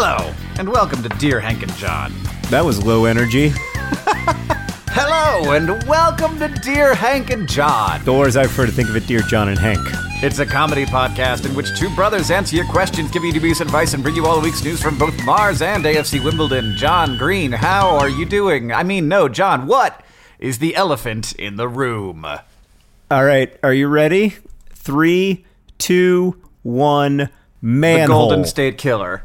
Hello, and welcome to Dear Hank and John. That was low energy. Hello, and welcome to Dear Hank and John. Or as I prefer to think of it, Dear John and Hank. It's a comedy podcast in which two brothers answer your questions, give you dubious advice, and bring you all the week's news from both Mars and AFC Wimbledon. John Green, how are you doing? I mean, no, John, what is the elephant in the room? All right, are you ready? Three, two, one. Manhole. The Golden State Killer.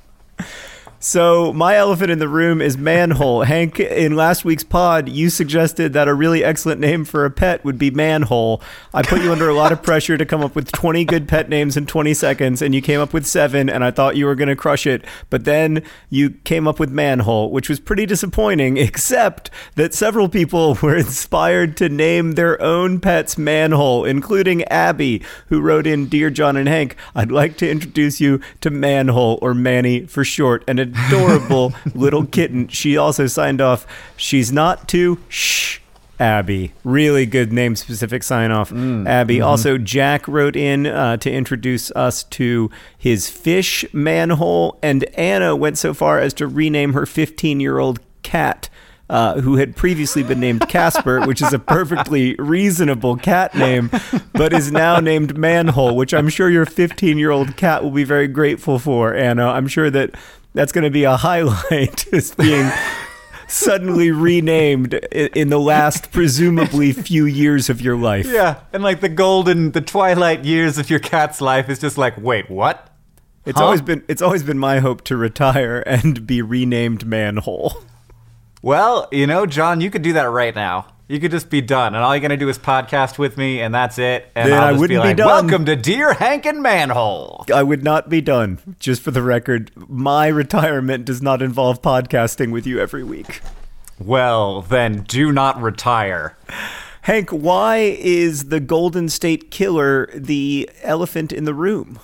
So my elephant in the room is manhole. Hank, in last week's pod, you suggested that a really excellent name for a pet would be manhole. I put you under a lot of pressure to come up with 20 good pet names in 20 seconds, and you came up with seven, and I thought you were going to crush it. But then you came up with manhole, which was pretty disappointing, except that several people were inspired to name their own pets manhole, including Abby, who wrote in Dear John and Hank, I'd like to introduce you to Manhole, or Manny for short, and adorable little kitten. She also signed off, she's not too shh. Abby. Really good name specific sign off. Abby. Also, Jack wrote in uh, to introduce us to his fish manhole, and Anna went so far as to rename her 15 year old cat. Uh, who had previously been named Casper, which is a perfectly reasonable cat name, but is now named Manhole, which I'm sure your 15 year old cat will be very grateful for, Anna. I'm sure that that's going to be a highlight, is being suddenly renamed in the last presumably few years of your life. Yeah, and like the golden, the twilight years of your cat's life is just like, wait, what? It's Huh? always been it's always been my hope to retire and be renamed Manhole. Well, you know, John, you could do that right now. You could just be done, and all you're gonna do is podcast with me, and that's it. And Then I'll I wouldn't be be done. "Welcome to Dear Hank and Manhole." I would not be done. Just for the record, my retirement does not involve podcasting with you every week. Well, then, do not retire. Hank, why is the Golden State Killer the elephant in the room?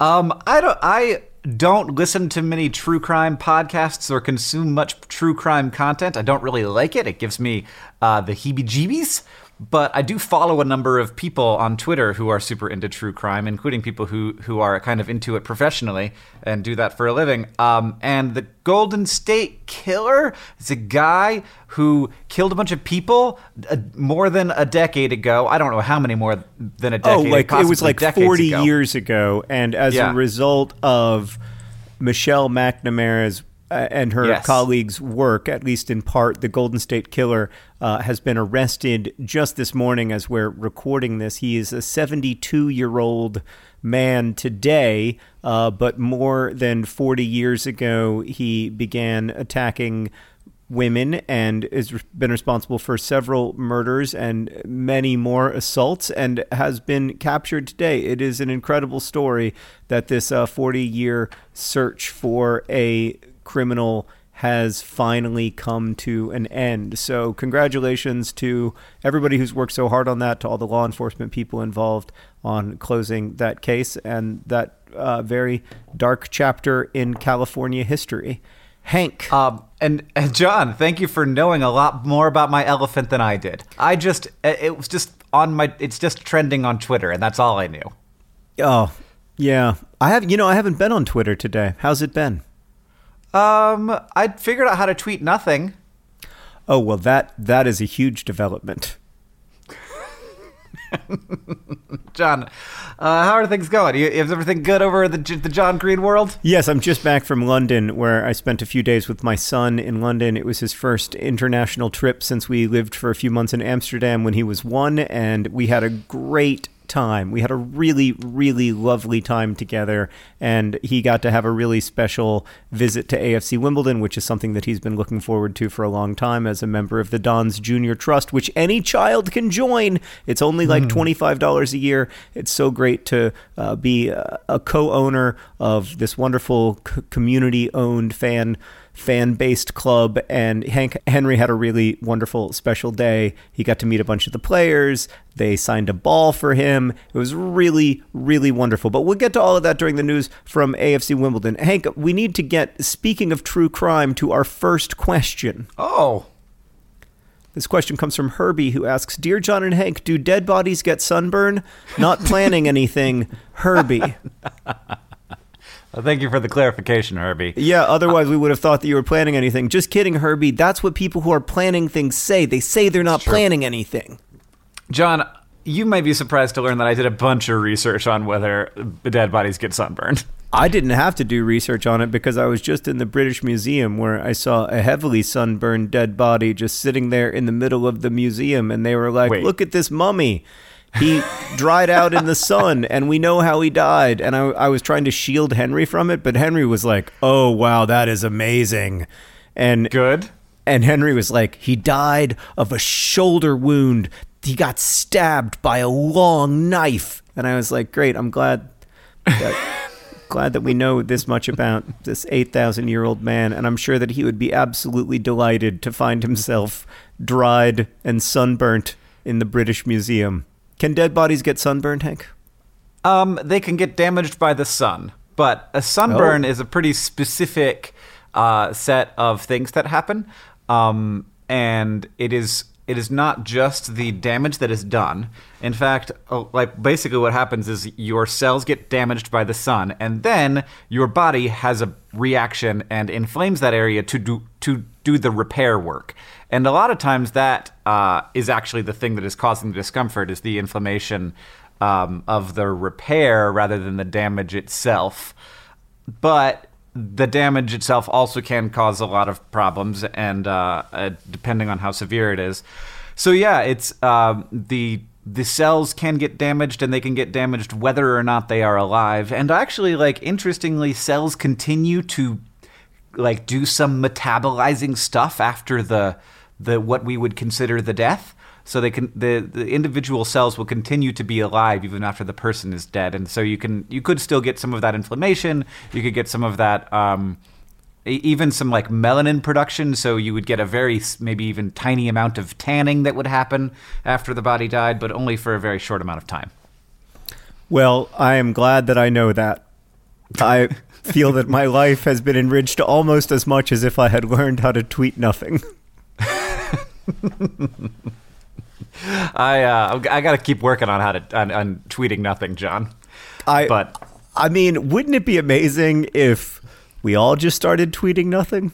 Um, I don't. I don't listen to many true crime podcasts or consume much true crime content. I don't really like it. It gives me uh, the heebie-jeebies. But I do follow a number of people on Twitter who are super into true crime, including people who who are kind of into it professionally and do that for a living. Um, and the Golden State Killer is a guy who killed a bunch of people uh, more than a decade ago. I don't know how many more than a decade. Oh, decade. like it was like 40 ago. years ago. And as Yeah. a result of Michelle McNamara's uh, and her Yes. colleagues' work, at least in part, the Golden State Killer uh, has been arrested just this morning as we're recording this. He is a 72 year old man today, uh, but more than 40 years ago, he began attacking women and has been responsible for several murders and many more assaults and has been captured today. It is an incredible story that this 40 uh, year search for a criminal has finally come to an end. So, congratulations to everybody who's worked so hard on that, to all the law enforcement people involved on closing that case and that uh, very dark chapter in California history. Hank. Um, and, and John, thank you for knowing a lot more about my elephant than I did. I just, it was just on my, it's just trending on Twitter, and that's all I knew. Oh, yeah. I have, you know, I haven't been on Twitter today. How's it been? Um, I figured out how to tweet nothing. Oh well, that that is a huge development. John, uh, how are things going? is everything good over the the John Green world? Yes, I'm just back from London, where I spent a few days with my son in London. It was his first international trip since we lived for a few months in Amsterdam when he was one, and we had a great time. We had a really, really lovely time together, and he got to have a really special visit to AFC Wimbledon, which is something that he's been looking forward to for a long time as a member of the Dons Junior Trust, which any child can join. It's only like mm. $25 a year. It's so great to uh, be a, a co owner of this wonderful c- community owned fan fan based club. And Hank Henry had a really wonderful special day. He got to meet a bunch of the players. They signed a ball for him. It was really, really wonderful. But we'll get to all of that during the news from AFC Wimbledon. Hank, we need to get, speaking of true crime, to our first question. Oh. This question comes from Herbie, who asks Dear John and Hank, do dead bodies get sunburn? Not planning anything, Herbie. Well, thank you for the clarification, Herbie. Yeah, uh, otherwise we would have thought that you were planning anything. Just kidding, Herbie. That's what people who are planning things say. They say they're not planning anything. John, you might be surprised to learn that I did a bunch of research on whether dead bodies get sunburned. I didn't have to do research on it because I was just in the British Museum where I saw a heavily sunburned dead body just sitting there in the middle of the museum, and they were like, Wait. "Look at this mummy." He dried out in the sun, and we know how he died. And I, I was trying to shield Henry from it, but Henry was like, "Oh wow, that is amazing," and good. And Henry was like, "He died of a shoulder wound. He got stabbed by a long knife." And I was like, "Great, I'm glad." That, glad that we know this much about this 8,000 year old man, and I'm sure that he would be absolutely delighted to find himself dried and sunburnt in the British Museum. Can dead bodies get sunburned, Hank? Um, they can get damaged by the sun, but a sunburn oh. is a pretty specific uh, set of things that happen, um, and it is it is not just the damage that is done. In fact, uh, like basically what happens is your cells get damaged by the sun, and then your body has a reaction and inflames that area to do to do the repair work. And a lot of times that uh, is actually the thing that is causing the discomfort is the inflammation um, of the repair rather than the damage itself. But the damage itself also can cause a lot of problems, and uh, uh, depending on how severe it is. So yeah, it's um, the the cells can get damaged, and they can get damaged whether or not they are alive. And actually, like interestingly, cells continue to like do some metabolizing stuff after the the what we would consider the death. So they can the, the individual cells will continue to be alive even after the person is dead, and so you can you could still get some of that inflammation. You could get some of that. Um, even some like melanin production so you would get a very maybe even tiny amount of tanning that would happen after the body died but only for a very short amount of time well i am glad that i know that i feel that my life has been enriched almost as much as if i had learned how to tweet nothing I uh, I got to keep working on how to on, on, tweeting nothing, John. I but I mean, wouldn't it be amazing if we all just started tweeting nothing?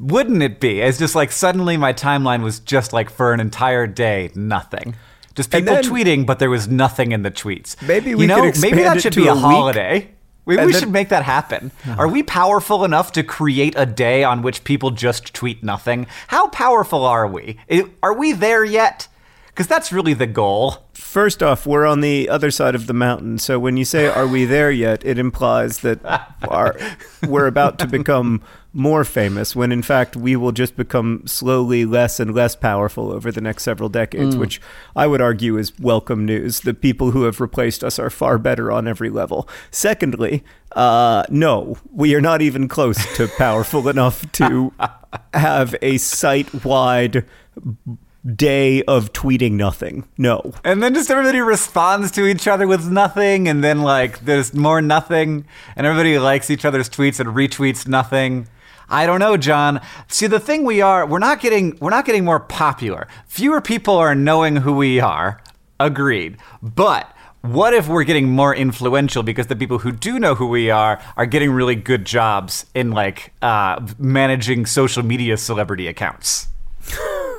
Wouldn't it be? It's just like suddenly my timeline was just like for an entire day nothing. Just people then, tweeting, but there was nothing in the tweets. Maybe we you know, maybe that should be a, a holiday. We, we then, should make that happen. Uh-huh. Are we powerful enough to create a day on which people just tweet nothing? How powerful are we? Are we there yet? Because that's really the goal. First off, we're on the other side of the mountain, so when you say "Are we there yet?" it implies that our, we're about to become more famous. When in fact we will just become slowly less and less powerful over the next several decades, which I would argue is welcome news. The people who have replaced us are far better on every level. Secondly, uh, no, we are not even close to powerful enough to have a site-wide day of tweeting nothing. No. And then just everybody responds to each other with nothing, and then like there's more nothing, and everybody likes each other's tweets and retweets nothing. I don't know, John. See, the thing we are, we're not getting, we're not getting more popular. Fewer people are knowing who we are. Agreed. But what if we're getting more influential because the people who do know who we are are getting really good jobs in like uh, managing social media celebrity accounts?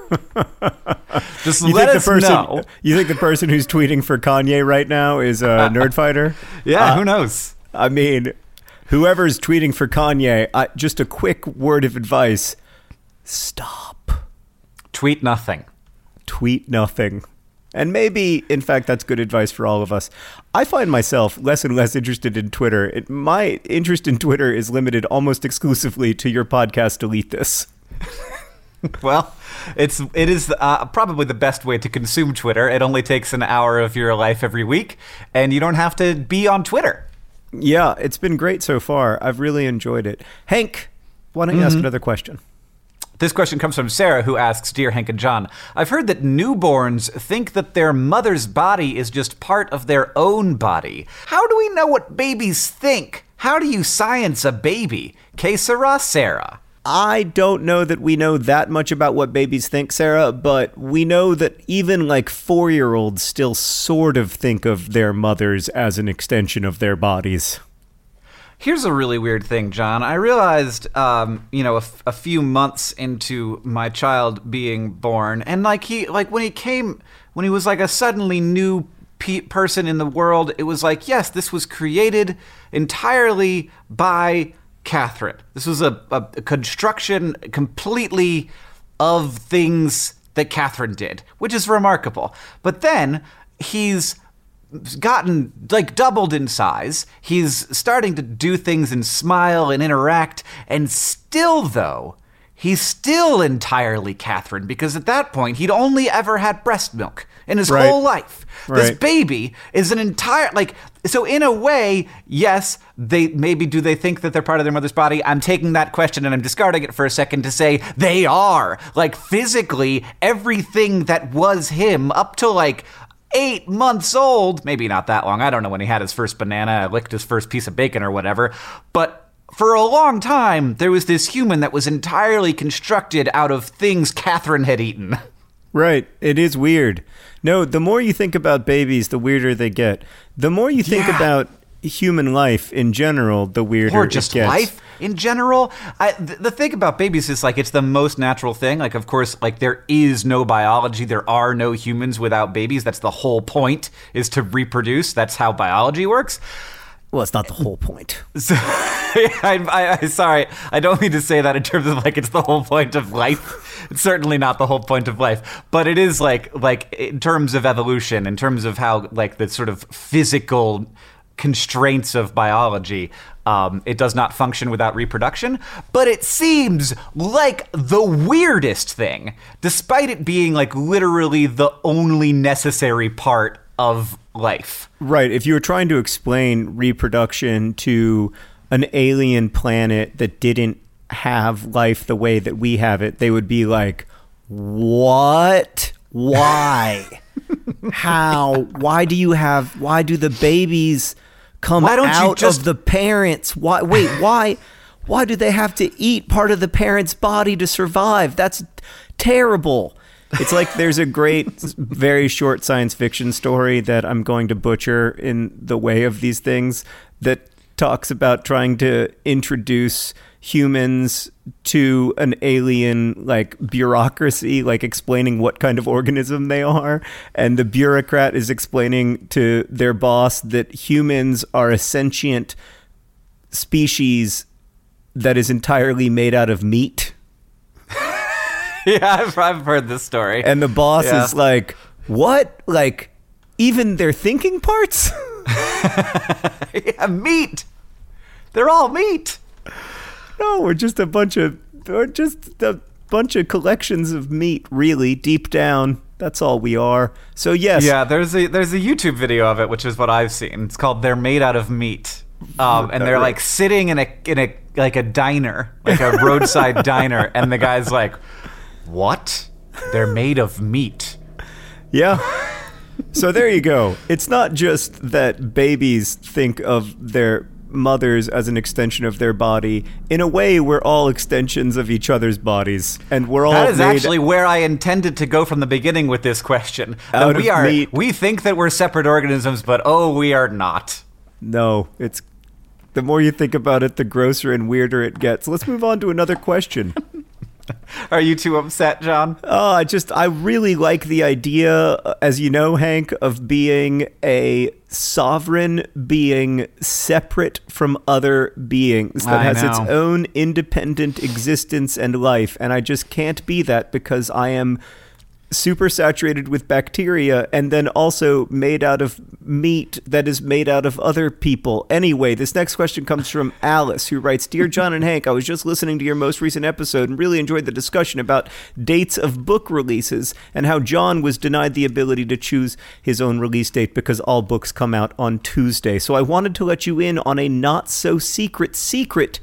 Just You let think us the person know. you think the person who's tweeting for Kanye right now is a nerd fighter? Yeah, Uh, who knows? I mean, whoever's tweeting for Kanye, I, just a quick word of advice: stop. Tweet nothing. Tweet nothing. And maybe, in fact, that's good advice for all of us. I find myself less and less interested in Twitter. It, my interest in Twitter is limited almost exclusively to your podcast. Delete this. Well, it's it is uh, probably the best way to consume Twitter. It only takes an hour of your life every week, and you don't have to be on Twitter. Yeah, it's been great so far. I've really enjoyed it. Hank, why don't you ask another question? This question comes from Sarah, who asks Dear Hank and John, I've heard that newborns think that their mother's body is just part of their own body. How do we know what babies think? How do you science a baby? Que sera, Sarah? I don't know that we know that much about what babies think, Sarah, but we know that even like four year olds still sort of think of their mothers as an extension of their bodies. Here's a really weird thing, John. I realized, um, you know, a, f- a few months into my child being born, and like he, like when he came, when he was like a suddenly new pe- person in the world, it was like, yes, this was created entirely by Katherine. This was a, a, a construction completely of things that Katherine did, which is remarkable. But then he's gotten like doubled in size. He's starting to do things and smile and interact. And still, though, he's still entirely Katherine because at that point he'd only ever had breast milk in his Right. whole life. This Right. baby is an entire like so in a way, yes, they maybe do they think that they're part of their mother's body? I'm taking that question and I'm discarding it for a second to say they are. Like physically, everything that was him up to like eight months old, maybe not that long. I don't know when he had his first banana, licked his first piece of bacon or whatever, but for a long time, there was this human that was entirely constructed out of things Katherine had eaten. Right. It is weird. No, the more you think about babies, the weirder they get. The more you think Yeah. about human life in general, the weirder or it just gets. life in general. I, th- the thing about babies is like it's the most natural thing. Like, of course, like there is no biology. There are no humans without babies. That's the whole point is to reproduce. That's how biology works. Well, it's not the whole point. So, I, I, I, sorry, I don't mean to say that in terms of like it's the whole point of life. It's certainly not the whole point of life, but it is like like in terms of evolution, in terms of how like the sort of physical constraints of biology. Um, it does not function without reproduction, but it seems like the weirdest thing, despite it being like literally the only necessary part of life. Right. If you were trying to explain reproduction to an alien planet that didn't have life the way that we have it, they would be like, What? Why? How? Why do you have, why do the babies come Why don't you out just- of the parents? Why? Wait, why? Why do they have to eat part of the parent's body to survive? That's terrible. It's like there's a great, very short science fiction story that I'm going to butcher in the way of these things that talks about trying to introduce humans to an alien like bureaucracy like explaining what kind of organism they are. And the bureaucrat is explaining to their boss that humans are a sentient species that is entirely made out of meat yeah, I've, I've heard this story. and the boss Yeah. is like, What? Like, even their thinking parts? yeah, meat. They're all meat. no, we're just a bunch of, we're just a bunch of collections of meat, really, deep down. That's all we are. So, yes. Yeah, there's a there's a YouTube video of it, which is what I've seen. It's called "They're Made Out of Meat," um, and they're like sitting in a in a like a diner, like a roadside diner, and the guy's like, "What? They're made of meat." Yeah. So there you go. It's not just that babies think of their mothers as an extension of their body. In a way, we're all extensions of each other's bodies, and we're all That is actually where I intended to go from the beginning with this question. Out we are meat. we think that we're separate organisms, but oh, we are not. No, it's the more you think about it, the grosser and weirder it gets. Let's move on to another question. Are you too upset, John? Oh, I just I really like the idea, uh, as you know, Hank, of being a sovereign being separate from other beings that I has its own independent existence and life, and I just can't be that because I am super saturated with bacteria and then also made out of meat that is made out of other people. Anyway, this next question comes from Alice, who writes Dear John and Hank, I was just listening to your most recent episode and really enjoyed the discussion about dates of book releases and how John was denied the ability to choose his own release date because all books come out on Tuesday. So I wanted to let you in on a not so secret secret.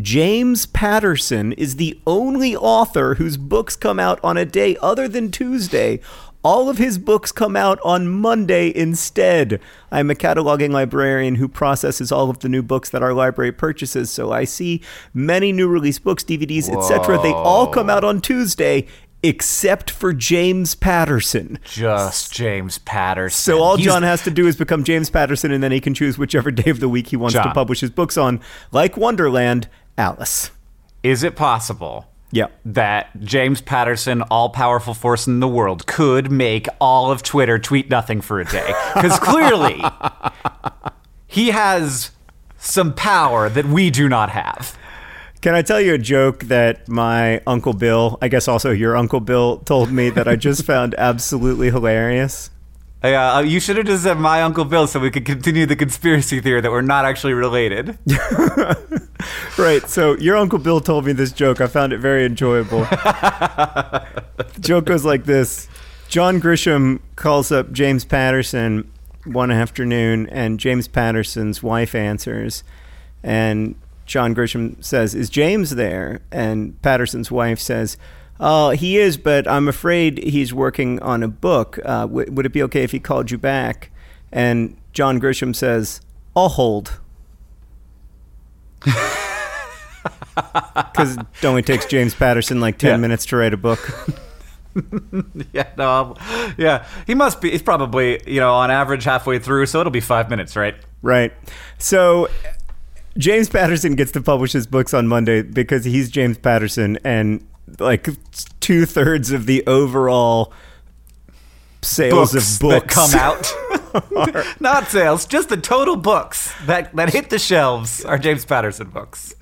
James Patterson is the only author whose books come out on a day other than Tuesday. All of his books come out on Monday instead. I'm a cataloging librarian who processes all of the new books that our library purchases, so I see many new release books, DVDs, etc. They all come out on Tuesday except for James Patterson. Just James Patterson. So all He's- John has to do is become James Patterson, and then he can choose whichever day of the week he wants to publish his books on. Like Wonderland, Alice. Is it possible Yeah. that James Patterson, all powerful force in the world, could make all of Twitter tweet nothing for a day? Because clearly, he has some power that we do not have. Can I tell you a joke that my Uncle Bill, I guess also your Uncle Bill, told me that I just found absolutely hilarious? Yeah, uh, you should have just said my Uncle Bill so we could continue the conspiracy theory that we're not actually related. Right, so your Uncle Bill told me this joke. I found it very enjoyable. the joke goes like this John Grisham calls up James Patterson one afternoon, and James Patterson's wife answers. And John Grisham says, Is James there? And Patterson's wife says, Oh, he is, but I'm afraid he's working on a book. Uh, w- would it be okay if he called you back? And John Grisham says, I'll hold. Because it only takes James Patterson like 10 Yeah. minutes to write a book. yeah, no, I'm- yeah. He must be. He's probably you know on average halfway through, so it'll be five minutes, right? Right. So James Patterson gets to publish his books on Monday because he's James Patterson, and like two thirds of the overall sales Books of books that come out, not sales, just the total books that that hit the shelves are James Patterson books.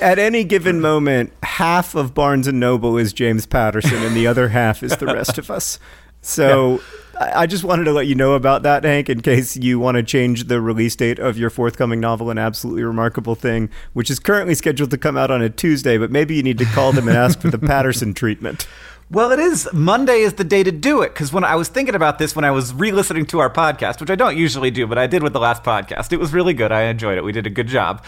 At any given moment, half of Barnes and Noble is James Patterson, and the other half is the rest of us. So. I I just wanted to let you know about that, Hank, in case you want to change the release date of your forthcoming novel, An Absolutely Remarkable Thing, which is currently scheduled to come out on a Tuesday, but maybe you need to call them and ask for the Patterson treatment. Well, it is Monday is the day to do it because when I was thinking about this when I was re-listening to our podcast, which I don't usually do, but I did with the last podcast. It was really good. I enjoyed it. We did a good job.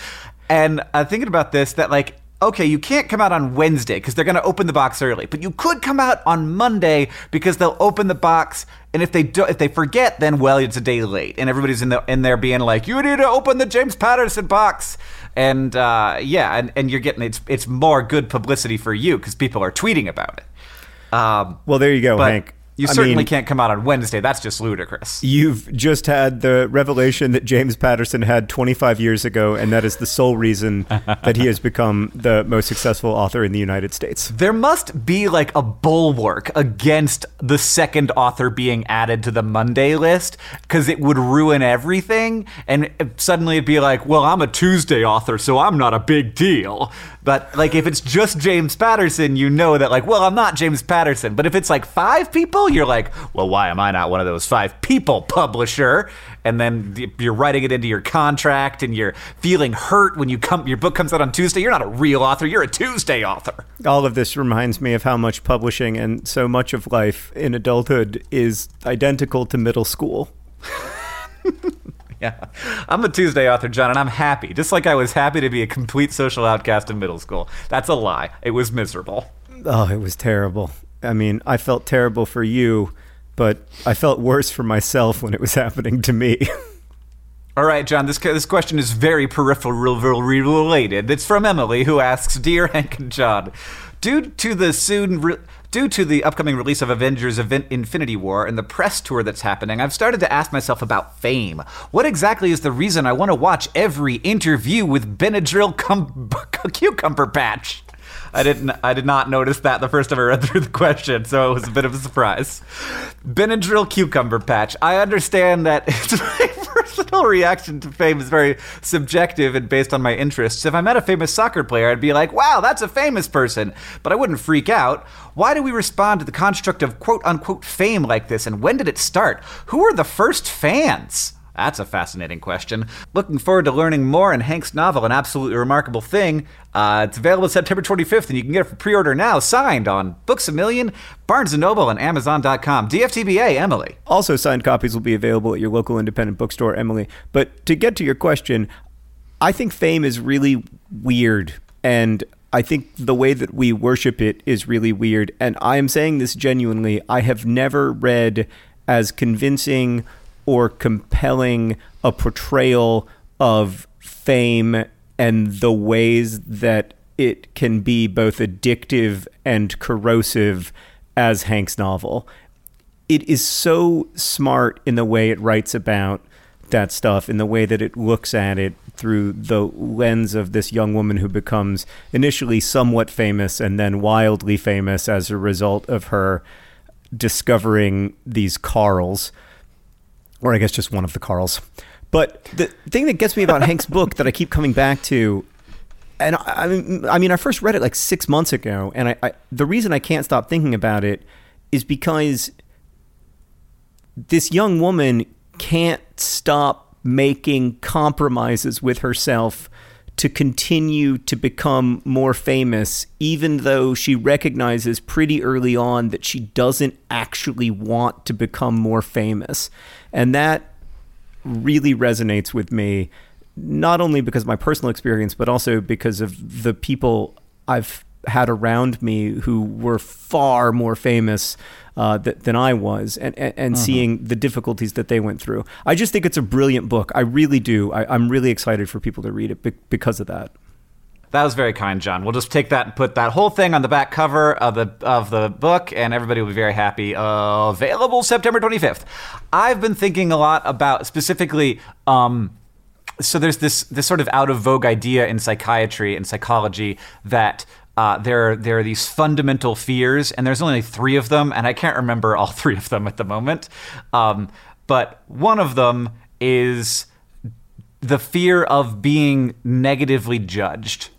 And uh, thinking about this, that like, okay, you can't come out on Wednesday because they're going to open the box early, but you could come out on Monday because they'll open the box. And if they do, if they forget, then well, it's a day late, and everybody's in the in there being like, "You need to open the James Patterson box," and uh, yeah, and, and you're getting it's it's more good publicity for you because people are tweeting about it. Um, Well, there you go, but Hank. You I certainly mean, can't come out on Wednesday. That's just ludicrous. You've just had the revelation that James Patterson had 25 years ago, and that is the sole reason that he has become the most successful author in the United States. There must be like a bulwark against the second author being added to the Monday list because it would ruin everything. And suddenly it'd be like, well, I'm a Tuesday author, so I'm not a big deal. But like if it's just James Patterson, you know that like, well, I'm not James Patterson. But if it's like five people, you're like, well, why am I not one of those five people, publisher? And then you're writing it into your contract, and you're feeling hurt when you come. Your book comes out on Tuesday. You're not a real author. You're a Tuesday author. All of this reminds me of how much publishing and so much of life in adulthood is identical to middle school. yeah. I'm a Tuesday author, John, and I'm happy. Just like I was happy to be a complete social outcast in middle school. That's a lie. It was miserable. Oh, it was terrible. I mean, I felt terrible for you, but I felt worse for myself when it was happening to me. All right, John, this, this question is very peripheral related. It's from Emily, who asks Dear Hank and John, due to the soon. Re- Due to the upcoming release of Avengers Infinity War and the press tour that's happening, I've started to ask myself about fame. What exactly is the reason I want to watch every interview with Benadryl cum- Cucumber Patch? I didn't. I did not notice that the first time I read through the question, so it was a bit of a surprise. Benadryl cucumber patch. I understand that it's my personal reaction to fame is very subjective and based on my interests. If I met a famous soccer player, I'd be like, "Wow, that's a famous person," but I wouldn't freak out. Why do we respond to the construct of quote unquote fame like this, and when did it start? Who are the first fans? That's a fascinating question. Looking forward to learning more in Hank's novel, An Absolutely Remarkable Thing. Uh, it's available September 25th, and you can get it for pre order now, signed on Books a Million, Barnes & Noble, and Amazon.com. DFTBA, Emily. Also, signed copies will be available at your local independent bookstore, Emily. But to get to your question, I think fame is really weird. And I think the way that we worship it is really weird. And I am saying this genuinely. I have never read as convincing or compelling a portrayal of fame and the ways that it can be both addictive and corrosive as Hank's novel. It is so smart in the way it writes about that stuff, in the way that it looks at it through the lens of this young woman who becomes initially somewhat famous and then wildly famous as a result of her discovering these Carls or I guess just one of the Carls. But the thing that gets me about Hank's book that I keep coming back to, and I, I mean, I mean, I first read it like six months ago, and I, I the reason I can't stop thinking about it is because this young woman can't stop making compromises with herself to continue to become more famous, even though she recognizes pretty early on that she doesn't actually want to become more famous. And that really resonates with me, not only because of my personal experience, but also because of the people I've had around me who were far more famous uh, th- than I was, and and, and uh-huh. seeing the difficulties that they went through. I just think it's a brilliant book. I really do. I, am really excited for people to read it be- because of that. That was very kind, John. We'll just take that and put that whole thing on the back cover of the of the book, and everybody will be very happy. Uh, available September 25th. I've been thinking a lot about specifically. Um, so there's this this sort of out of vogue idea in psychiatry and psychology that uh, there, there are these fundamental fears, and there's only three of them, and I can't remember all three of them at the moment. Um, but one of them is the fear of being negatively judged.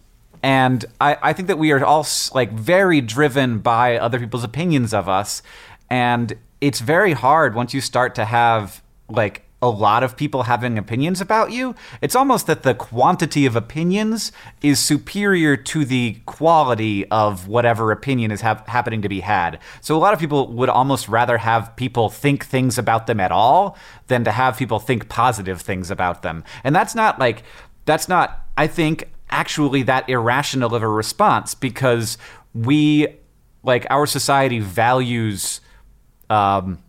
And I, I think that we are all like very driven by other people's opinions of us. And it's very hard once you start to have like a lot of people having opinions about you, it's almost that the quantity of opinions is superior to the quality of whatever opinion is ha- happening to be had. So a lot of people would almost rather have people think things about them at all than to have people think positive things about them. And that's not like, that's not, I think, actually that irrational of a response because we, like, our society values, um,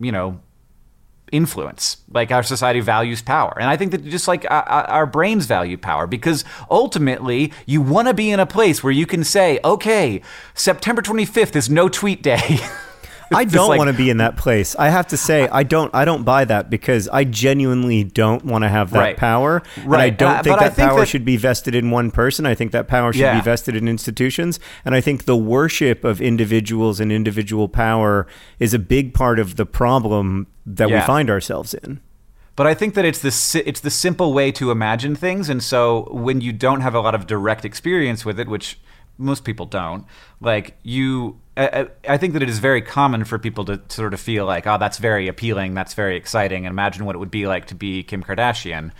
you know, influence. Like our society values power. And I think that just like our, our brains value power because ultimately you want to be in a place where you can say, okay, September 25th is no tweet day. I don't like, want to be in that place. I have to say, I don't. I don't buy that because I genuinely don't want to have that right. power. Right. And I don't uh, think that think power that, should be vested in one person. I think that power should yeah. be vested in institutions. And I think the worship of individuals and individual power is a big part of the problem that yeah. we find ourselves in. But I think that it's the it's the simple way to imagine things, and so when you don't have a lot of direct experience with it, which most people don't. Like you, I, I think that it is very common for people to sort of feel like, oh, that's very appealing, that's very exciting, and imagine what it would be like to be Kim Kardashian.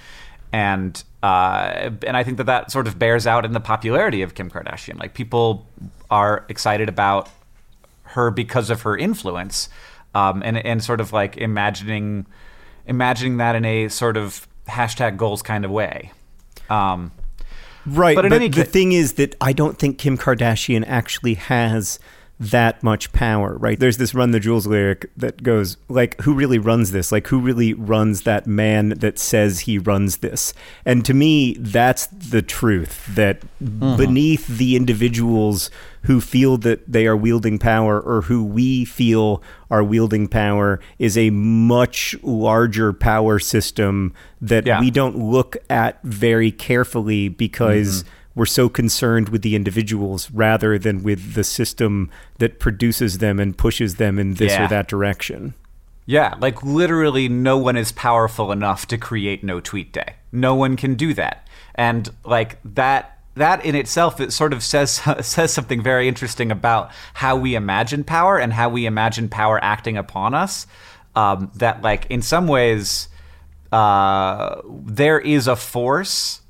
And uh, and I think that that sort of bears out in the popularity of Kim Kardashian. Like people are excited about her because of her influence, um, and and sort of like imagining imagining that in a sort of hashtag goals kind of way. Um, Right, But but, any the ca- thing is that I don't think Kim Kardashian actually has that much power, right? There's this Run the Jewels lyric that goes like who really runs this? Like who really runs that man that says he runs this? And to me, that's the truth that mm-hmm. beneath the individuals who feel that they are wielding power or who we feel are wielding power is a much larger power system that Yeah. we don't look at very carefully because mm-hmm. We're so concerned with the individuals rather than with the system that produces them and pushes them in this Yeah. or that direction. Yeah, like literally no one is powerful enough to create no tweet day. No one can do that. And like that that in itself it sort of says says something very interesting about how we imagine power and how we imagine power acting upon us. Um, that like in some ways uh, there is a force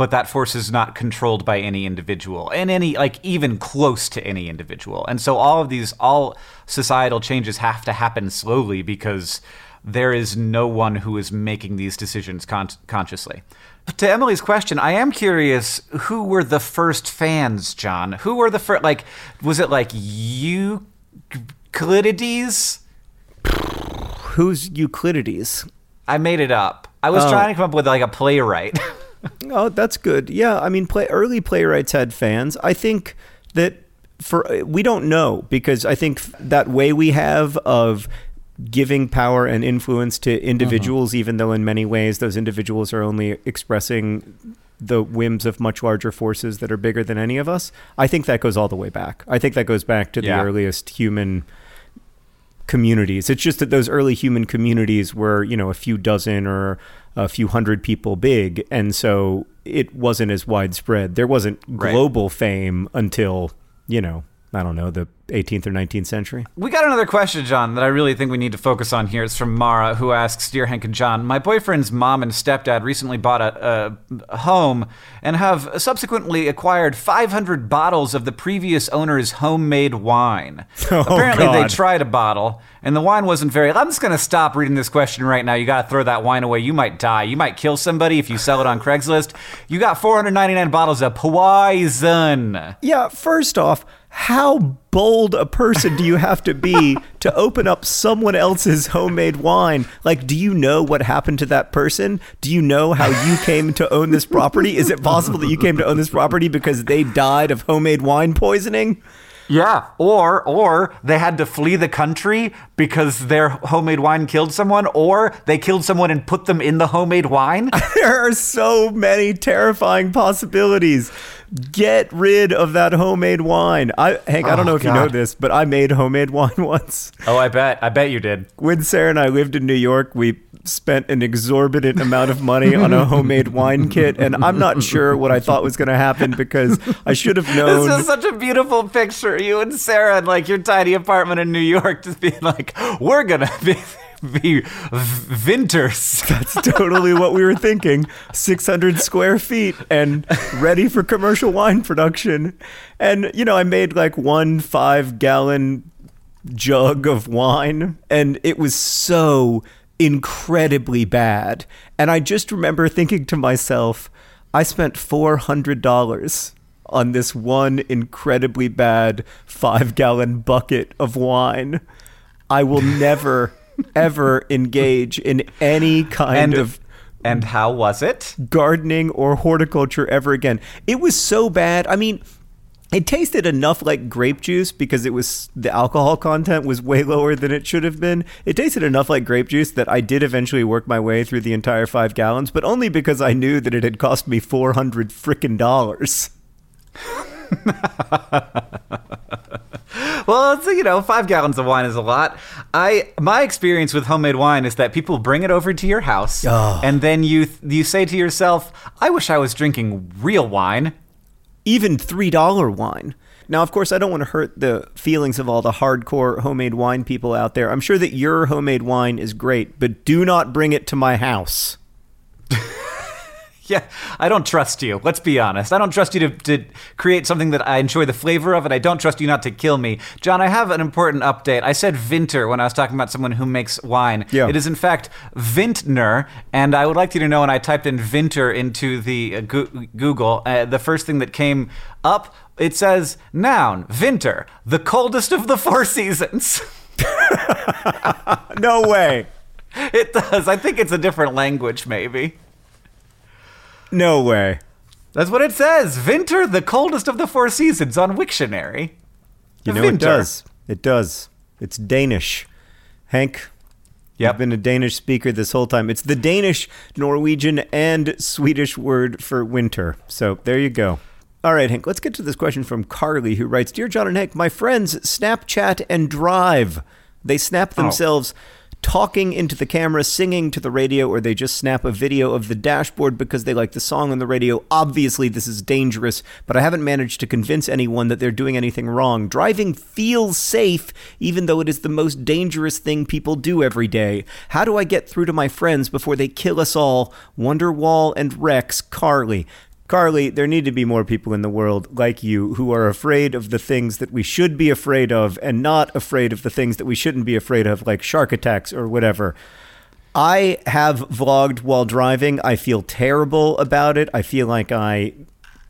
but that force is not controlled by any individual and any like even close to any individual. And so all of these all societal changes have to happen slowly because there is no one who is making these decisions con- consciously. To emily's question i am curious who were the first fans john? Who were the first like was it like euclides? Who's Euclides? i made it up. I was Oh. trying to come up with like a playwright Oh, that's good. Yeah, I mean, play, early playwrights had fans. I think that for we don't know because I think that way we have of giving power and influence to individuals, uh-huh. even though in many ways those individuals are only expressing the whims of much larger forces that are bigger than any of us. I think that goes all the way back. I think that goes back to Yeah. the earliest human communities. It's just that those early human communities were, you know, a few dozen or a few hundred people big, and so it wasn't as widespread. There wasn't Right. global fame until, you know, I don't know, the 18th or 19th century. We got another question, John, that I really think we need to focus on here. It's from Mara, who asks Dear Hank and John, my boyfriend's mom and stepdad recently bought a, a home and have subsequently acquired 500 bottles of the previous owner's homemade wine. Oh, Apparently, they tried a bottle, and the wine wasn't very. I'm just going to stop reading this question right now. You got to throw that wine away. You might die. You might kill somebody if you sell it on Craigslist. You got 499 bottles of poison. Yeah, first off, how bold a person do you have to be to open up someone else's homemade wine? Like, do you know what happened to that person? Do you know how you came to own this property? Is it possible that you came to own this property because they died of homemade wine poisoning? Yeah, or or they had to flee the country because their homemade wine killed someone, or they killed someone and put them in the homemade wine. There are so many terrifying possibilities. Get rid of that homemade wine. I Hank, I don't Oh, know if you know this, but I made homemade wine once. oh, I bet, I bet you did. when Sarah and I lived in New York, we spent an exorbitant amount of money on a homemade wine kit, and I'm not sure what I thought was going to happen because I should have known. This is such a beautiful picture. You and Sarah in like your tiny apartment in New York, just being like, "We're gonna be, be vinters." That's totally what we were thinking. 600 square feet and ready for commercial wine production. And, you know, I made like one five gallon jug of wine, and it was so incredibly bad. And I just remember thinking to myself, I spent $400 on this one incredibly bad five gallon bucket of wine. I will never, ever engage in any kind And of and how was it? gardening or horticulture ever again. It was so bad. I mean, it tasted enough like grape juice because it was the alcohol content was way lower than it should have been. It tasted enough like grape juice that I did eventually work my way through the entire five gallons, but only because I knew that it had cost me four hundred frickin' dollars. Well, it's, you know, five gallons of wine is a lot. I my experience with homemade wine is that people bring it over to your house, Oh. and then you you say to yourself, "I wish I was drinking real wine." even $3 wine. Now, of course, I don't want to hurt the feelings of all the hardcore homemade wine people out there. I'm sure that your homemade wine is great, but do not bring it to my house. Yeah, I don't trust you. Let's be honest. I don't trust you to, to create something that I enjoy the flavor of, and I don't trust you not to kill me. John, I have an important update. I said Vinter when I was talking about someone who makes wine. Yeah. It is, in fact, Vintner, and I would like you to know when I typed in Vinter into the uh, Goo- Google, uh, the first thing that came up, it says, noun, Vinter, the coldest of the four seasons. No way. it does. I think it's a different language, maybe. No way. That's what it says. Vinter, the coldest of the four seasons on Wiktionary. You know, it does. It does. It's Danish. Hank, Yep. I've been a Danish speaker this whole time. It's the Danish, Norwegian, and Swedish word for winter. So there you go. All right, Hank, let's get to this question from Carly, who writes Dear John and Hank, my friends Snapchat and Drive. They snap oh. themselves talking into the camera, singing to the radio, or they just snap a video of the dashboard because they like the song on the radio. Obviously, this is dangerous, but I haven't managed to convince anyone that they're doing anything wrong. Driving feels safe, even though it is the most dangerous thing people do every day. How do I get through to my friends before they kill us all? Wonderwall and Rex, Carly. Carly, there need to be more people in the world like you who are afraid of the things that we should be afraid of and not afraid of the things that we shouldn't be afraid of, like shark attacks or whatever. I have vlogged while driving. I feel terrible about it. I feel like I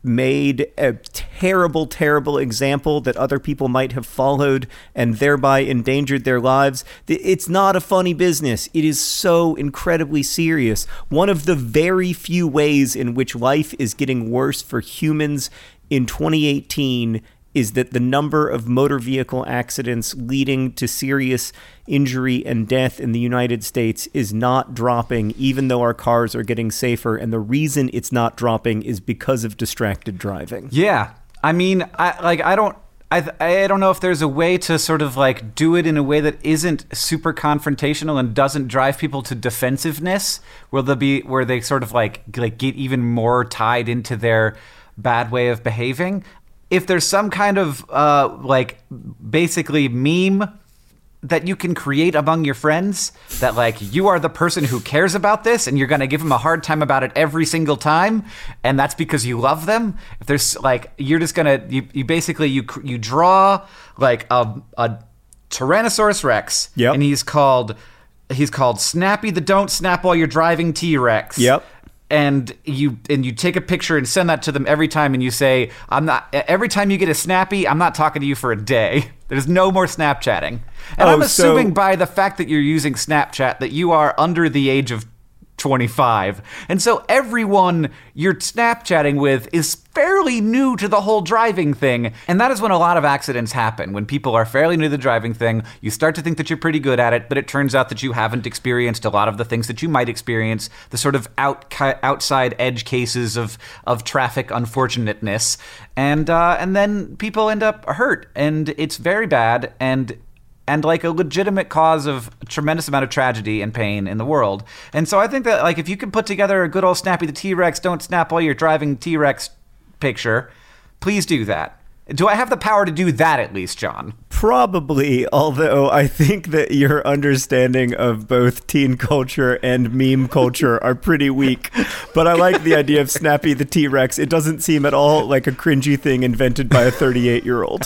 made a terrible, terrible example that other people might have followed and thereby endangered their lives. It's not a funny business. It is so incredibly serious. One of the very few ways in which life is getting worse for humans in 2018 is that the number of motor vehicle accidents leading to serious injury and death in the United States is not dropping, even though our cars are getting safer. And the reason it's not dropping is because of distracted driving. Yeah, I mean, I like I don't. I, I don't know if there's a way to sort of like do it in a way that isn't super confrontational and doesn't drive people to defensiveness where they be where they sort of like like get even more tied into their bad way of behaving if there's some kind of uh like basically meme that you can create among your friends that like you are the person who cares about this and you're going to give them a hard time about it every single time and that's because you love them if there's like you're just going to you, you basically you you draw like a, a tyrannosaurus rex Yep. and he's called he's called snappy the don't snap while you're driving t-rex Yep. And you and you take a picture and send that to them every time and you say i'm not every time you get a snappy i'm not talking to you for a day. There's no more snapchatting. And Oh, i'm assuming so- by the fact that you're using snapchat that you are under the age of 25 and so everyone you're snapchatting with is fairly new to the whole driving thing. And that is when a lot of accidents happen when people are fairly new to the driving thing. You start to think that you're pretty good at it but it turns out that you haven't experienced a lot of the things that you might experience the sort of out, outside edge cases of of traffic unfortunateness. And uh, and then people end up hurt and it's very bad and and like a legitimate cause of a tremendous amount of tragedy and pain in the world. And so I think that like if you can put together a good old Snappy the T-Rex don't snap while you're driving T-Rex picture, please do that. Do I have the power to do that at least, John? Probably, although I think that your understanding of both teen culture and meme culture are pretty weak. But I like the idea of Snappy the T Rex. It doesn't seem at all like a cringy thing invented by a 38 year old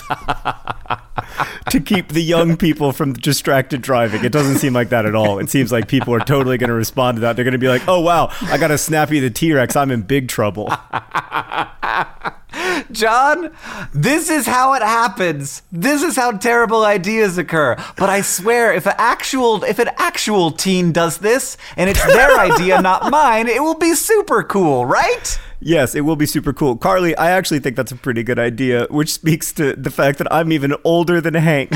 to keep the young people from distracted driving. It doesn't seem like that at all. It seems like people are totally going to respond to that. They're going to be like, oh, wow, I got a Snappy the T Rex. I'm in big trouble. John, this is how it happens. This is how terrible ideas occur. But I swear, if an actual if an actual teen does this and it's their idea, not mine, it will be super cool, right? Yes, it will be super cool. Carly, I actually think that's a pretty good idea, which speaks to the fact that I'm even older than Hank.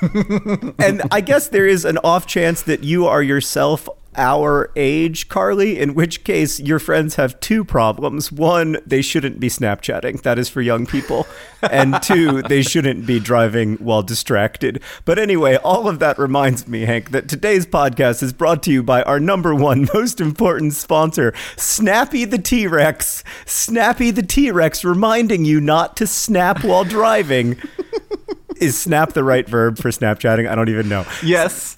and I guess there is an off chance that you are yourself our age, Carly, in which case your friends have two problems. One, they shouldn't be Snapchatting. That is for young people. And two, they shouldn't be driving while distracted. But anyway, all of that reminds me, Hank, that today's podcast is brought to you by our number one most important sponsor, Snappy the T Rex. Snappy the T Rex reminding you not to snap while driving. is snap the right verb for Snapchatting? I don't even know. Yes.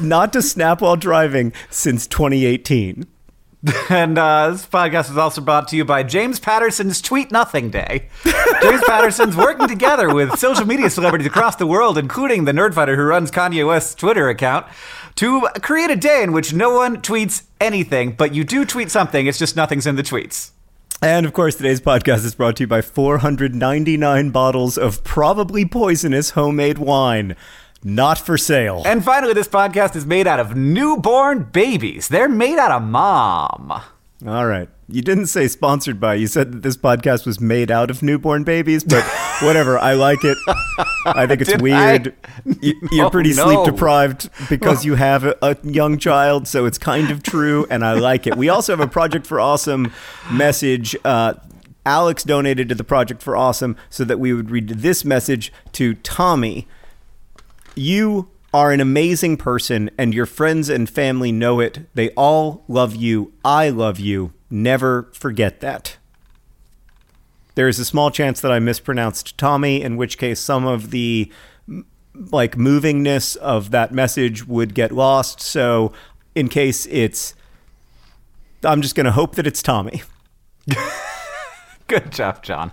Not to snap while driving since 2018. And uh, this podcast is also brought to you by James Patterson's Tweet Nothing Day. James Patterson's working together with social media celebrities across the world, including the nerdfighter who runs Kanye West's Twitter account, to create a day in which no one tweets anything, but you do tweet something. It's just nothing's in the tweets. And of course, today's podcast is brought to you by 499 bottles of probably poisonous homemade wine. Not for sale. And finally, this podcast is made out of newborn babies. They're made out of mom. All right. You didn't say sponsored by. You said that this podcast was made out of newborn babies, but whatever. I like it. I think it's Did weird. I? You're Oh, pretty no. sleep deprived because you have a, a young child, so it's kind of true, and I like it. We also have a Project for Awesome message. Uh, Alex donated to the Project for Awesome so that we would read this message to Tommy. You are an amazing person, and your friends and family know it. They all love you. I love you. Never forget that. There is a small chance that I mispronounced Tommy, in which case some of the like movingness of that message would get lost. So, in case it's, I'm just going to hope that it's Tommy. Good job, John.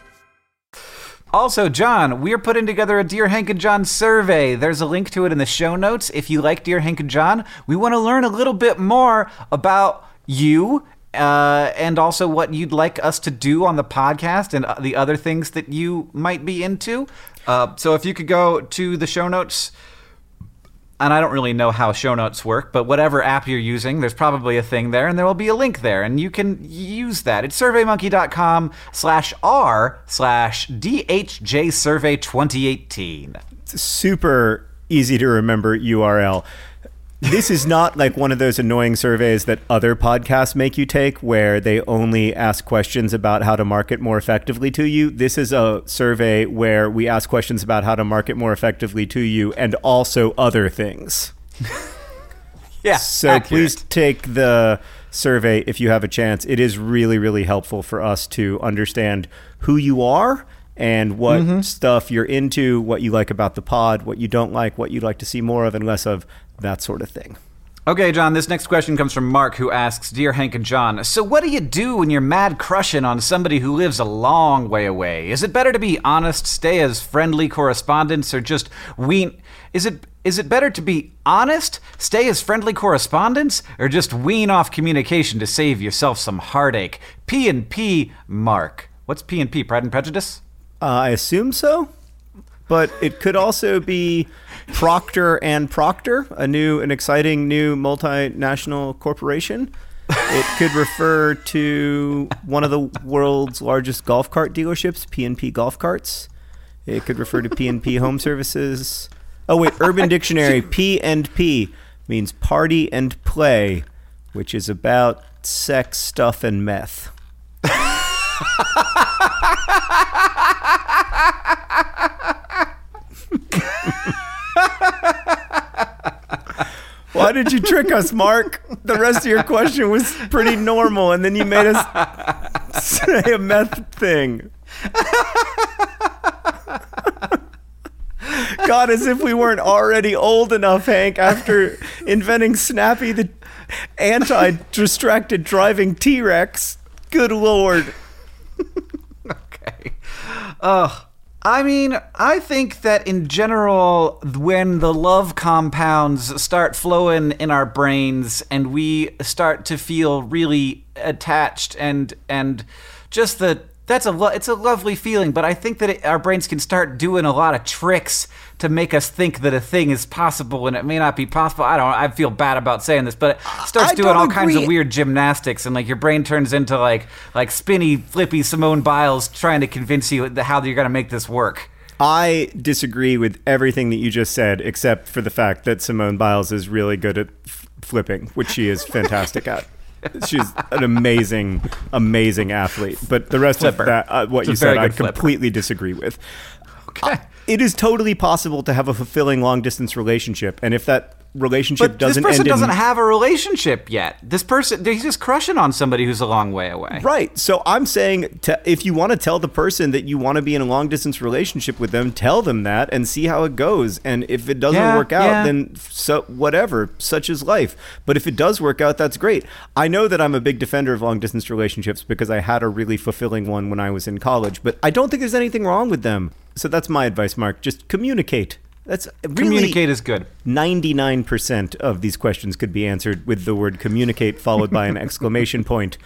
Also, John, we're putting together a Dear Hank and John survey. There's a link to it in the show notes. If you like Dear Hank and John, we want to learn a little bit more about you uh, and also what you'd like us to do on the podcast and uh, the other things that you might be into. Uh, so if you could go to the show notes and I don't really know how show notes work, but whatever app you're using, there's probably a thing there, and there will be a link there, and you can use that. It's surveymonkey.com slash r slash DHJ Survey 2018. super easy to remember URL. This is not like one of those annoying surveys that other podcasts make you take where they only ask questions about how to market more effectively to you. This is a survey where we ask questions about how to market more effectively to you and also other things. Yeah, So accurate. please take the survey if you have a chance. It is really, really helpful for us to understand who you are and what Mm-hmm. stuff you're into, what you like about the pod, what you don't like, what you'd like to see more of and less of, that sort of thing. Okay, John, this next question comes from Mark, who asks Dear Hank and John, so what do you do when you're mad crushing on somebody who lives a long way away? Is it better to be honest, stay as friendly correspondents, or just wean. Is it. Is it better to be honest, stay as friendly correspondents, or just wean off communication to save yourself some heartache? P and P, Mark. What's P and P? Pride and Prejudice? Uh, I assume so, but it could also be Procter and Procter, a new, an exciting new multinational corporation. It could refer to one of the world's largest golf cart dealerships, P&P Golf Carts. It could refer to P&P Home Services. Oh wait, Urban Dictionary P and P means party and play, which is about sex, stuff, and meth. Why did you trick us, Mark? The rest of your question was pretty normal, and then you made us say a meth thing. God, as if we weren't already old enough, Hank, after inventing Snappy, the anti distracted driving T Rex. Good Lord. okay. Ugh. I mean, I think that in general, when the love compounds start flowing in our brains and we start to feel really attached and and just the that's a lo- it's a lovely feeling, but I think that it, our brains can start doing a lot of tricks to make us think that a thing is possible when it may not be possible. I don't. I feel bad about saying this, but it starts I doing all kinds of weird gymnastics, and like your brain turns into like like spinny, flippy Simone Biles trying to convince you how you're going to make this work. I disagree with everything that you just said, except for the fact that Simone Biles is really good at f- flipping, which she is fantastic at. She's an amazing, amazing athlete. But the rest Flipper. of that, uh, what a you said, I good flipper. completely disagree with. Okay. It is totally possible to have a fulfilling long distance relationship, and if that relationship But this doesn't person end doesn't in have a relationship yet. This person, he's just crushing on somebody who's a long way away. Right. So I'm saying to, if you want to tell the person that you want to be in a long distance relationship with them, tell them that and see how it goes. And if it doesn't Yeah, work out, yeah. then so whatever, such is life. But if it does work out, that's great. I know that I'm a big defender of long distance relationships because I had a really fulfilling one when I was in college, but I don't think there's anything wrong with them. So that's my advice, Mark. Just communicate. That's really Communicate is good. 99% of these questions could be answered with the word communicate followed by an exclamation point.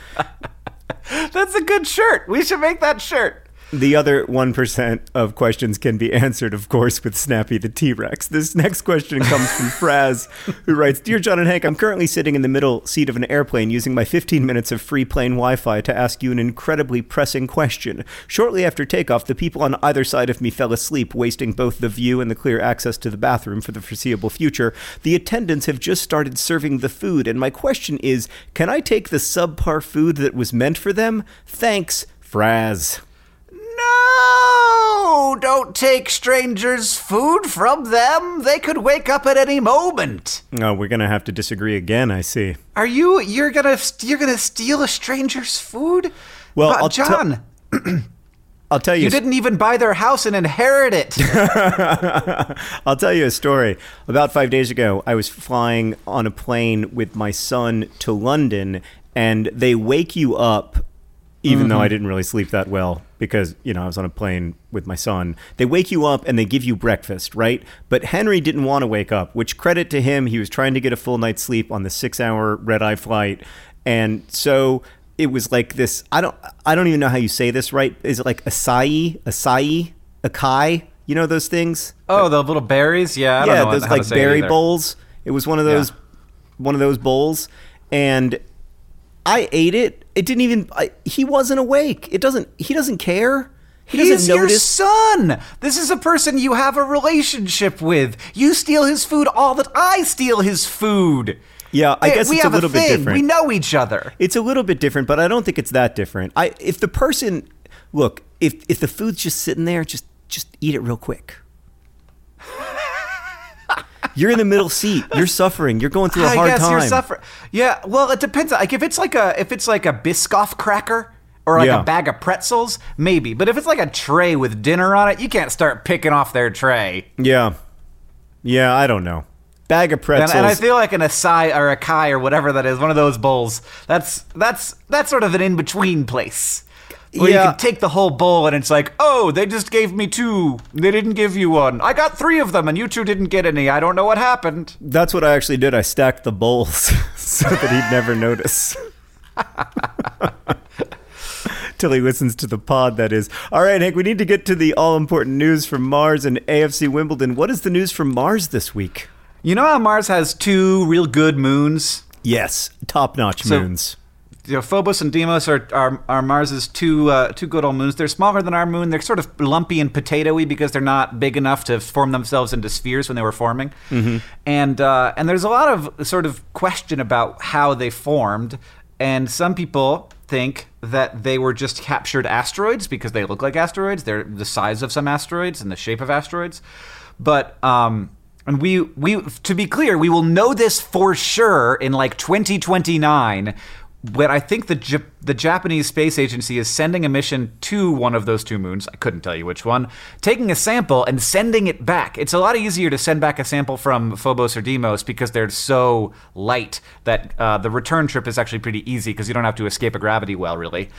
That's a good shirt. We should make that shirt. The other 1% of questions can be answered, of course, with Snappy the T Rex. This next question comes from Fraz, who writes Dear John and Hank, I'm currently sitting in the middle seat of an airplane using my 15 minutes of free plane Wi Fi to ask you an incredibly pressing question. Shortly after takeoff, the people on either side of me fell asleep, wasting both the view and the clear access to the bathroom for the foreseeable future. The attendants have just started serving the food, and my question is can I take the subpar food that was meant for them? Thanks, Fraz. No! Don't take strangers' food from them. They could wake up at any moment. Oh, we're gonna have to disagree again. I see. Are you? You're gonna? You're gonna steal a stranger's food? Well, tell- John, I'll tell you. you didn't even buy their house and inherit it. I'll tell you a story. About five days ago, I was flying on a plane with my son to London, and they wake you up, even though I mm-hmm. didn't really sleep that well because you know I was on a plane with my son. They wake you up and they give you breakfast, right? But Henry didn't want to wake up, which credit to him. He was trying to get a full night's sleep on the six-hour red-eye flight, and so. It was like this. I don't. I don't even know how you say this right. Is it like acai, acai, acai? You know those things? oh, the little berries. Yeah, I don't yeah, know those like berry bowls. It was one of those, Yeah. one of those bowls, and I ate it. It didn't even. I, he wasn't awake. It doesn't. He doesn't care. He He's your son. This is a person you have a relationship with. You steal his food all the. I steal his food. Yeah, I guess we it's a little bit thing. different. We know each other. It's a little bit different, but I don't think it's that different. I if the person look if if the food's just sitting there, just just eat it real quick. You're in the middle seat. You're suffering. You're going through a I hard guess time. you're suffering. Yeah, well, it depends. Like if it's like a if it's like a Biscoff cracker or like Yeah. a bag of pretzels, maybe. But if it's like a tray with dinner on it, you can't start picking off their tray. Yeah. Yeah, I don't know. bag of And, pretzels. and I feel like an acai or a kai or whatever that is, one of those bowls. That's that's that's sort of an in between place. Where Yeah. you can take the whole bowl and it's like, oh, they just gave me two. They didn't give you one. I got three of them and you two didn't get any. I don't know what happened. That's what I actually did. I stacked the bowls so that he'd never notice. Till he listens to the pod, that is. All right, Hank, we need to get to the all important news from Mars and AFC Wimbledon. What is the news from Mars this week? You know how Mars has two real good moons? Yes, top notch So- moons. You know, Phobos and Deimos are, are, are Mars's two uh, two good old moons. They're smaller than our moon. They're sort of lumpy and potatoey because they're not big enough to form themselves into spheres when they were forming. And uh, and there's a lot of sort of question about how they formed. And some people think that they were just captured asteroids because they look like asteroids. They're the size of some asteroids and the shape of asteroids. But um, and we we to be clear, we will know this for sure in like 2029 when I think the Jap- the Japanese Space Agency is sending a mission to one of those two moons. I couldn't tell you which one. Taking a sample and sending it back. It's a lot easier to send back a sample from Phobos or Deimos because they're so light that uh, the return trip is actually pretty easy because you don't have to escape a gravity well, really.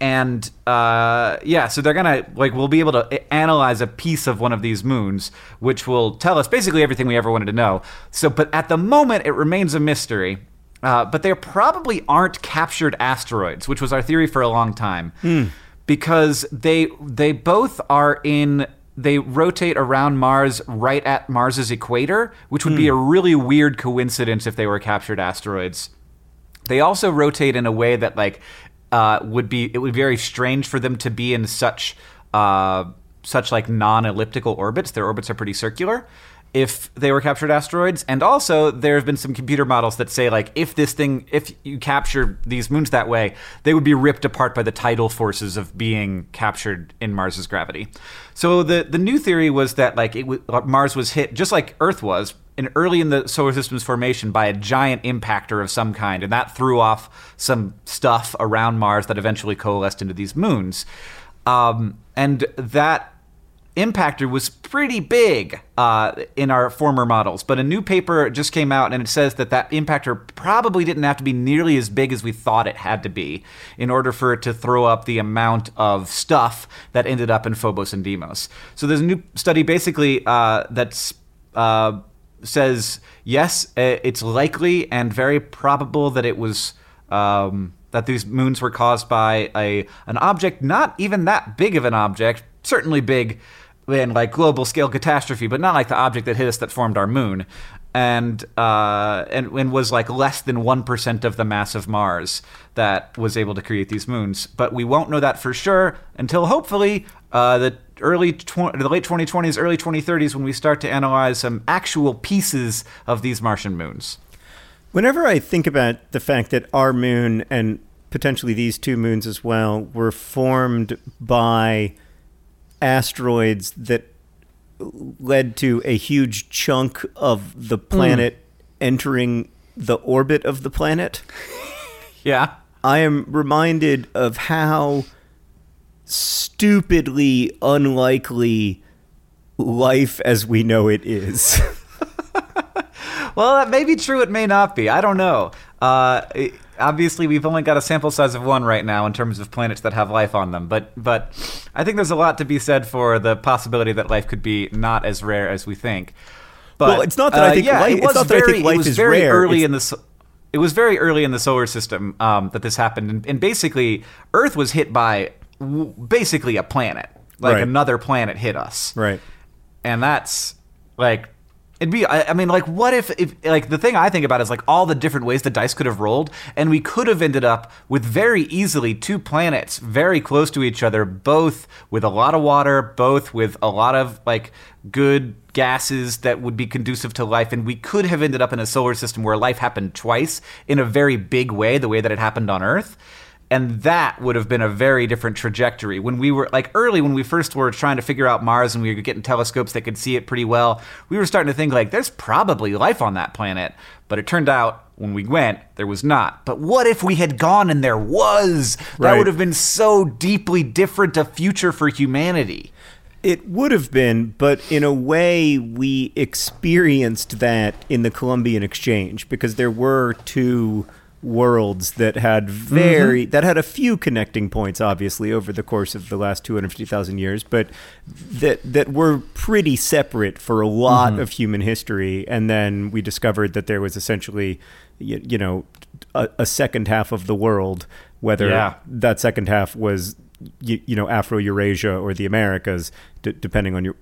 And uh, yeah, so they're gonna like we'll be able to analyze a piece of one of these moons, which will tell us basically everything we ever wanted to know. So, but at the moment, it remains a mystery. Uh, but they probably aren't captured asteroids, which was our theory for a long time, because they they both are in they rotate around Mars right at Mars's equator, which would be a really weird coincidence if they were captured asteroids. They also rotate in a way that like uh, would be it would be very strange for them to be in such uh, such like non-elliptical orbits. Their orbits are pretty circular. If they were captured asteroids, and also there have been some computer models that say like if this thing, if you capture these moons that way, they would be ripped apart by the tidal forces of being captured in Mars's gravity. So the the new theory was that like w- Mars was hit just like Earth was in early in the solar system's formation by a giant impactor of some kind, and that threw off some stuff around Mars that eventually coalesced into these moons. Um, and that impactor was pretty big uh, in our former models, but a new paper just came out and it says that that impactor probably didn't have to be nearly as big as we thought it had to be in order for it to throw up the amount of stuff that ended up in Phobos and Deimos. So there's a new study basically uh, uh, says yes, it's likely and very probable that it was um, that these moons were caused by a an object not even that big of an object, certainly big in like global scale catastrophe, but not like the object that hit us that formed our moon. And, uh, and and was like less than one percent of the mass of Mars that was able to create these moons. But we won't know that for sure until hopefully uh, the early tw- the late 2020s, early 2030s, when we start to analyze some actual pieces of these Martian moons. Whenever I think about the fact that our moon and potentially these two moons as well were formed by asteroids that led to a huge chunk of the planet entering the orbit of the planet, Yeah. I am reminded of how stupidly unlikely life as we know it is. Well, that may be true. It may not be. I don't know. Uh, obviously, we've only got a sample size of one right now in terms of planets that have life on them. But but I think there's a lot to be said for the possibility that life could be not as rare as we think. But, Well, it's not that I uh, think yeah, life- it it's was not that I very, think life is very rare. early It's- in the. It was very early in the solar system um, that this happened, and, and basically, Earth was hit by w- basically a planet, like Right. another planet hit us right. and that's like it'd be I, I mean like what if if like the thing i think about is like all the different ways the dice could have rolled and we could have ended up with very easily two planets very close to each other both with a lot of water both with a lot of like good gases that would be conducive to life and we could have ended up in a solar system where life happened twice in a very big way the way that it happened on earth and that would have been a very different trajectory. When we were like early when we first were trying to figure out mars and we were getting telescopes that could see it pretty well we were starting to think like there's probably life on that planet. But it turned out when we went there was not. But what if we had gone and there was? That Right. would have been so deeply different a future for humanity. It would have been, but in a way, we experienced that in the Columbian Exchange because there were two worlds that had very Mm-hmm. that had a few connecting points obviously over the course of the last 250,000 years but that that were pretty separate for a lot Mm-hmm. of human history and then we discovered that there was essentially you, you know a, a second half of the world whether Yeah. that second half was you, you know Afro-Eurasia or the Americas d- depending on your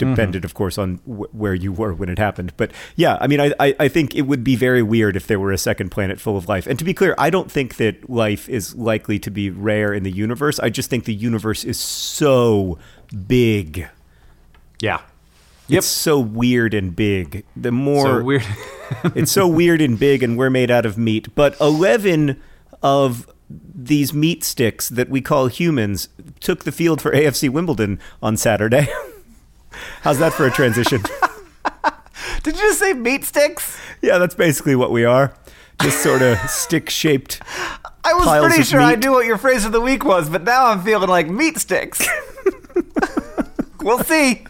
de- depended mm-hmm. of course on wh- where you were when it happened. But yeah i mean I, I i think it would be very weird if there were a second planet full of life. And to be clear i don't think that life is likely to be rare in the universe. I just think the universe is so big. Yeah. Yep. it's so weird and big. The more so weird. it's so weird and big and we're made out of meat. But 11 of these meat sticks that we call humans took the field for afc wimbledon on saturday how's that for a transition Did you just say meat sticks? yeah that's basically what we are just sort of stick shaped I was pretty sure I knew what your phrase of the week was, but now I'm feeling like meat sticks. we'll see.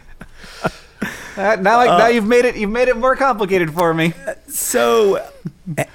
Uh, now, I, now you've made it. You've made it more complicated for me. So,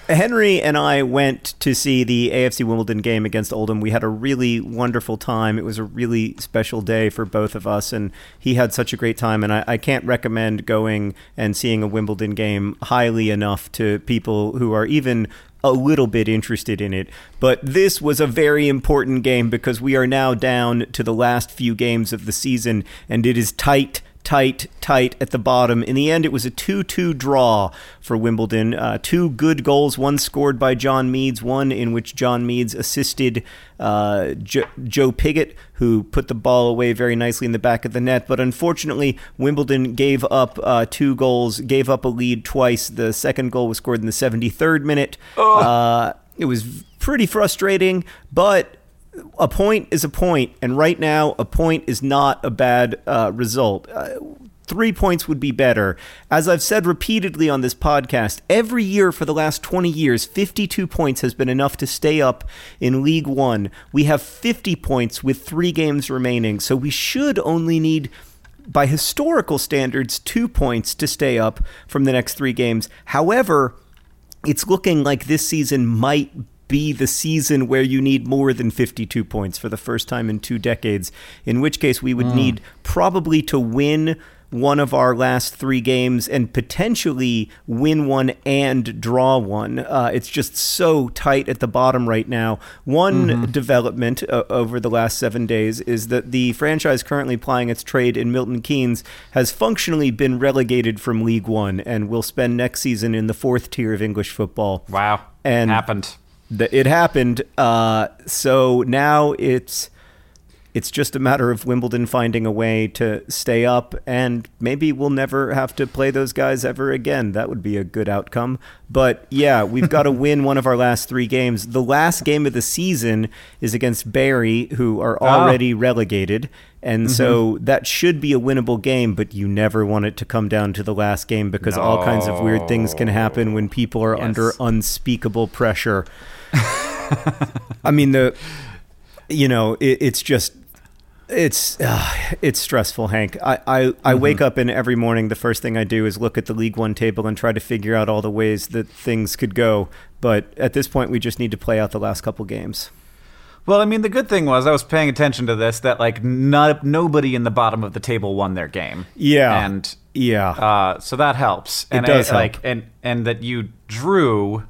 Henry and I went to see the AFC Wimbledon game against Oldham. We had a really wonderful time. It was a really special day for both of us, and he had such a great time. And I, I can't recommend going and seeing a Wimbledon game highly enough to people who are even a little bit interested in it. But this was a very important game because we are now down to the last few games of the season, and it is tight tight, tight at the bottom. In the end, it was a 2 2 draw for Wimbledon. Uh, two good goals, one scored by Jon Meades, one in which Jon Meades assisted uh, jo- Joe Pigott, who put the ball away very nicely in the back of the net. But unfortunately, Wimbledon gave up uh, two goals, gave up a lead twice. The second goal was scored in the 73rd minute. Uh, it was pretty frustrating, but a point is a point, and right now, a point is not a bad uh, result. Uh, three points would be better. As I've said repeatedly on this podcast, every year for the last 20 years, 52 points has been enough to stay up in League One. We have 50 points with three games remaining, so we should only need by historical standards, two points to stay up from the next three games. However, it's looking like this season might be the season where you need more than 52 points for the first time in two decades, in which case we would need probably to win one of our last three games and potentially win one and draw one. Uh, it's just so tight at the bottom right now. One development uh, over the last seven days is that the franchise currently plying its trade in Milton Keynes has functionally been relegated from League One and will spend next season in the fourth tier of English football. Wow. And- happened. Th- It happened. Uh, so now it's it's just a matter of Wimbledon finding a way to stay up, and maybe we'll never have to play those guys ever again. That would be a good outcome. But yeah, we've got to win one of our last three games. The last game of the season is against Bury, who are already relegated. And so that should be a winnable game, but you never want it to come down to the last game because all kinds of weird things can happen when people are under unspeakable pressure. I mean the you know it, it's just it's uh, it's stressful hank i i, I wake up and every morning the first thing i do is look at the league one table and try to figure out all the ways that things could go but at this point we just need to play out the last couple games Well, I mean, the good thing was I was paying attention to this that like not nobody in the bottom of the table won their game. Yeah. and yeah uh, so that helps. And does I, help. like and and that you drew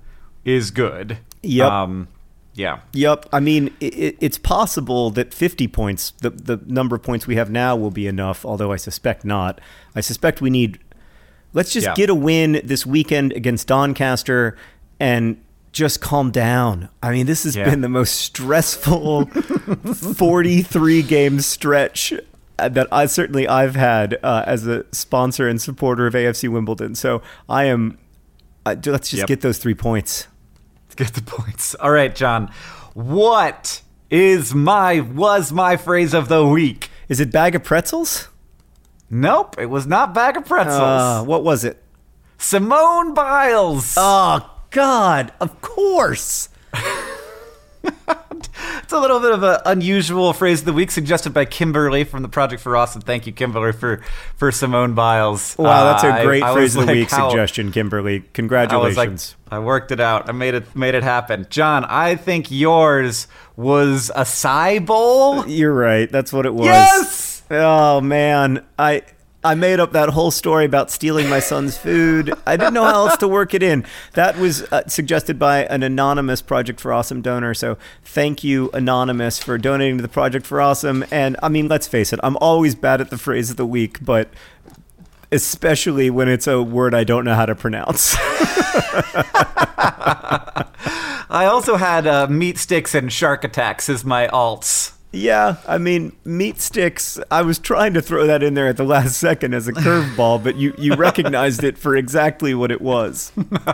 is good. Yep. Um, yeah. Yep. I mean, it, it's possible that 50 points, the, the number of points we have now, will be enough, although I suspect not. I suspect we need. Let's just Yeah. get a win this weekend against Doncaster and just calm down. I mean, this has Yeah. been the most stressful 43 game stretch that I certainly I've had uh, as a sponsor and supporter of AFC Wimbledon. So I am. Uh, let's just Yep. get those three points. Get the points. All right, John. What is my was my phrase of the week? Is it bag of pretzels? Nope, it was not bag of pretzels. Uh, what was it? Simone Biles. Oh God! Of course. It's a little bit of an unusual phrase of the week suggested by Kimberly from the Project for Awesome. Thank you, Kimberly, for, for Simone Biles. Wow, that's a Uh, great I- I phrase of the like, week how- suggestion, Kimberly. I Congratulations. like, I worked it out. I made it made it happen. John, I think yours was acai bowl. You're right. That's what it was. Yes! Oh man, I I made up that whole story about stealing my son's food. I didn't know how else to work it in. That was uh, suggested by an anonymous Project for Awesome donor. So thank you, anonymous, for donating to the Project for Awesome. And I mean, let's face it, I'm always bad at the phrase of the week, but especially when it's a word I don't know how to pronounce. I also had uh, meat sticks and shark attacks as my alts. Yeah, I mean, meat sticks. I was trying to throw that in there at the last second as a curveball, but you, you recognized it for exactly what it was.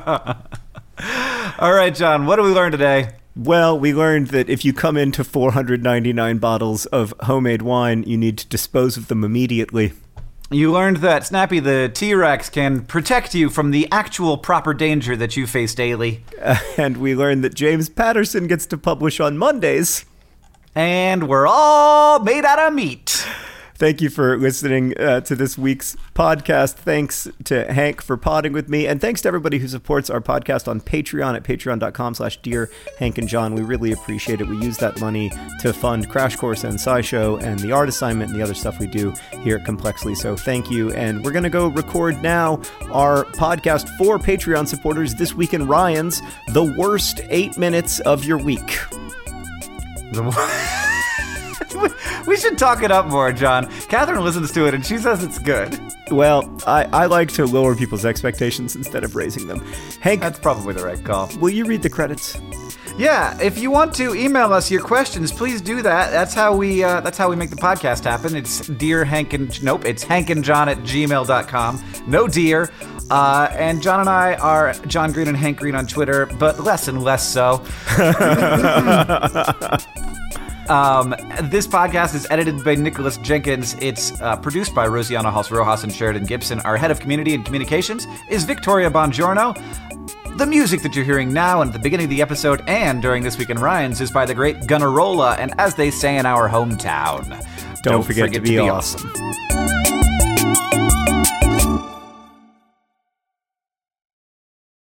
All right, John, what did we learn today? Well, we learned that if you come into 499 bottles of homemade wine, you need to dispose of them immediately. You learned that Snappy the T Rex can protect you from the actual proper danger that you face daily. Uh, and we learned that James Patterson gets to publish on Mondays. And we're all made out of meat. Thank you for listening uh, to this week's podcast. Thanks to Hank for podding with me. And thanks to everybody who supports our podcast on Patreon at patreon.com slash dear Hank and John. We really appreciate it. We use that money to fund Crash Course and SciShow and the art assignment and the other stuff we do here at Complexly. So thank you. And we're going to go record now our podcast for Patreon supporters this week in Ryan's The Worst Eight Minutes of Your Week. we should talk it up more, John. Katherine listens to it and she says it's good. Well, I, I like to lower people's expectations instead of raising them. Hank, That's probably the right call. will you read the credits? Yeah, if you want to email us your questions, please do that. That's how we uh, that's how we make the podcast happen. It's dear Hank and nope, it's Hank and John at gmail.com. No dear. Uh, and John and I are John Green and Hank Green on Twitter, but less and less so. Um, this podcast is edited by Nicholas Jenkins. It's uh, produced by Rosianna Halse Rojas and Sheridan Gibson. Our head of community and communications is Victoria Bongiorno. The music that you're hearing now and at the beginning of the episode and during This Week in Ryan's is by the great Gunnarolla, and as they say in our hometown, Don't, forget, to be, awesome. awesome.